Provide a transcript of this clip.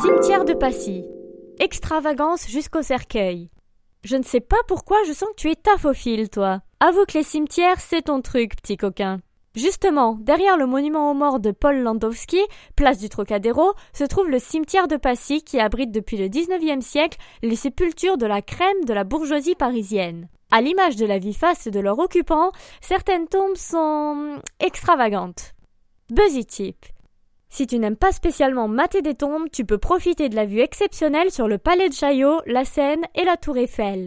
Cimetière de Passy. Extravagance jusqu'au cercueil. Je ne sais pas pourquoi je sens que tu es taphophile, toi. Avoue que les cimetières, c'est ton truc, petit coquin. Justement, derrière le monument aux morts de Paul Landowski, place du Trocadéro, se trouve le cimetière de Passy qui abrite depuis le XIXe siècle les sépultures de la crème de la bourgeoisie parisienne. À l'image de la vie faste de leurs occupants, certaines tombes sont extravagantes. Buzzy tip. Si tu n'aimes pas spécialement mater des tombes, tu peux profiter de la vue exceptionnelle sur le palais de Chaillot, la Seine et la Tour Eiffel.